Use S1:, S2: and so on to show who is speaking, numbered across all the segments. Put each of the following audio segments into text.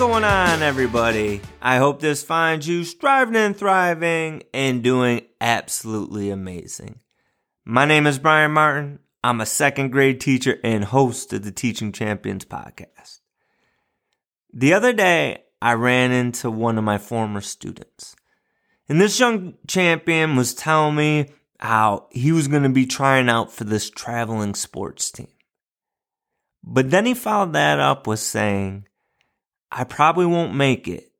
S1: going on, everybody? I hope this finds you striving and thriving and doing absolutely amazing. My name is Brian Martin. I'm a second grade teacher and host of the Teaching Champions podcast. The other day, I ran into one of my former students. And this young champion was telling me how he was going to be trying out for this traveling sports team. But then he followed that up with saying, I probably won't make it,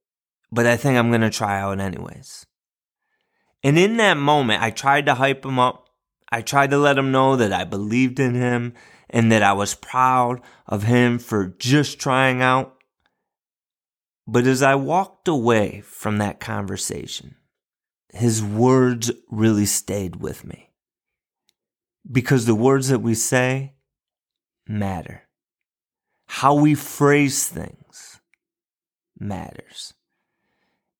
S1: but I think I'm going to try out anyways. And in that moment, I tried to hype him up. I tried to let him know that I believed in him and that I was proud of him for just trying out. But as I walked away from that conversation, his words really stayed with me. Because the words that we say matter. How we phrase things matters.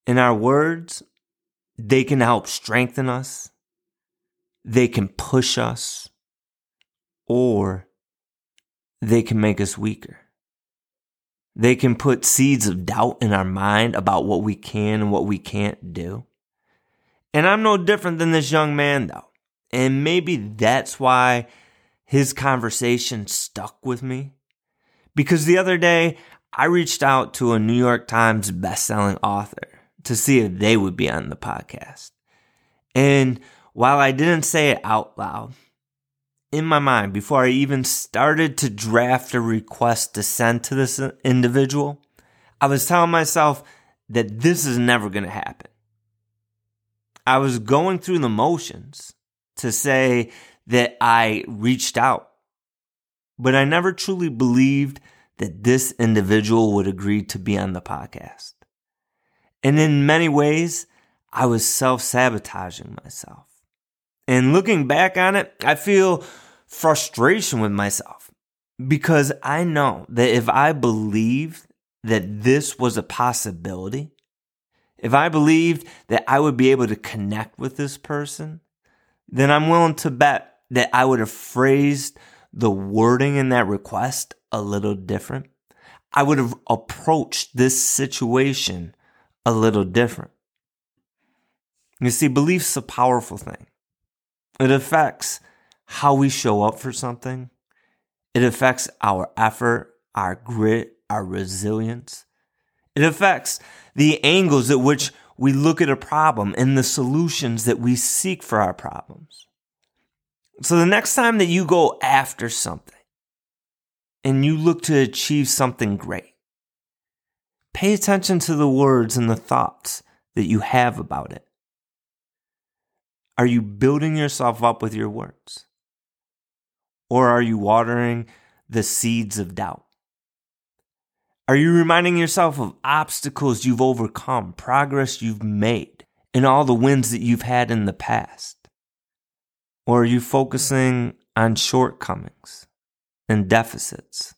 S1: In our words, they can help strengthen us, they can push us, or they can make us weaker. They can put seeds of doubt in our mind about what we can and what we can't do. And I'm no different than this young man, though. And maybe that's why his conversation stuck with me. Because the other day, I reached out to a New York Times bestselling author to see if they would be on the podcast. And while I didn't say it out loud, in my mind, before I even started to draft a request to send to this individual, I was telling myself that this is never going to happen. I was going through the motions to say that I reached out, but I never truly believed that this individual would agree to be on the podcast. And in many ways, I was self sabotaging myself. And looking back on it, I feel frustration with myself because I know that if I believed that this was a possibility, if I believed that I would be able to connect with this person, then I'm willing to bet that I would have phrased the wording in that request a little different. I would have approached this situation a little different. You see, belief's a powerful thing. It affects how we show up for something. It affects our effort, our grit, our resilience. It affects the angles at which we look at a problem and the solutions that we seek for our problems. So the next time that you go after something and you look to achieve something great, pay attention to the words and the thoughts that you have about it. Are you building yourself up with your words? Or are you watering the seeds of doubt? Are you reminding yourself of obstacles you've overcome, progress you've made, and all the wins that you've had in the past? Or are you focusing on shortcomings and deficits?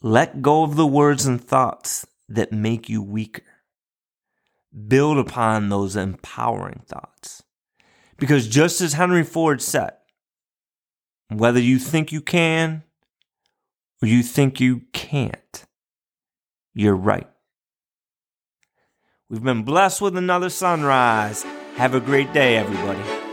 S1: Let go of the words and thoughts that make you weaker. Build upon those empowering thoughts. Because just as Henry Ford said, whether you think you can or you think you can't, you're right. We've been blessed with another sunrise. Have a great day, everybody.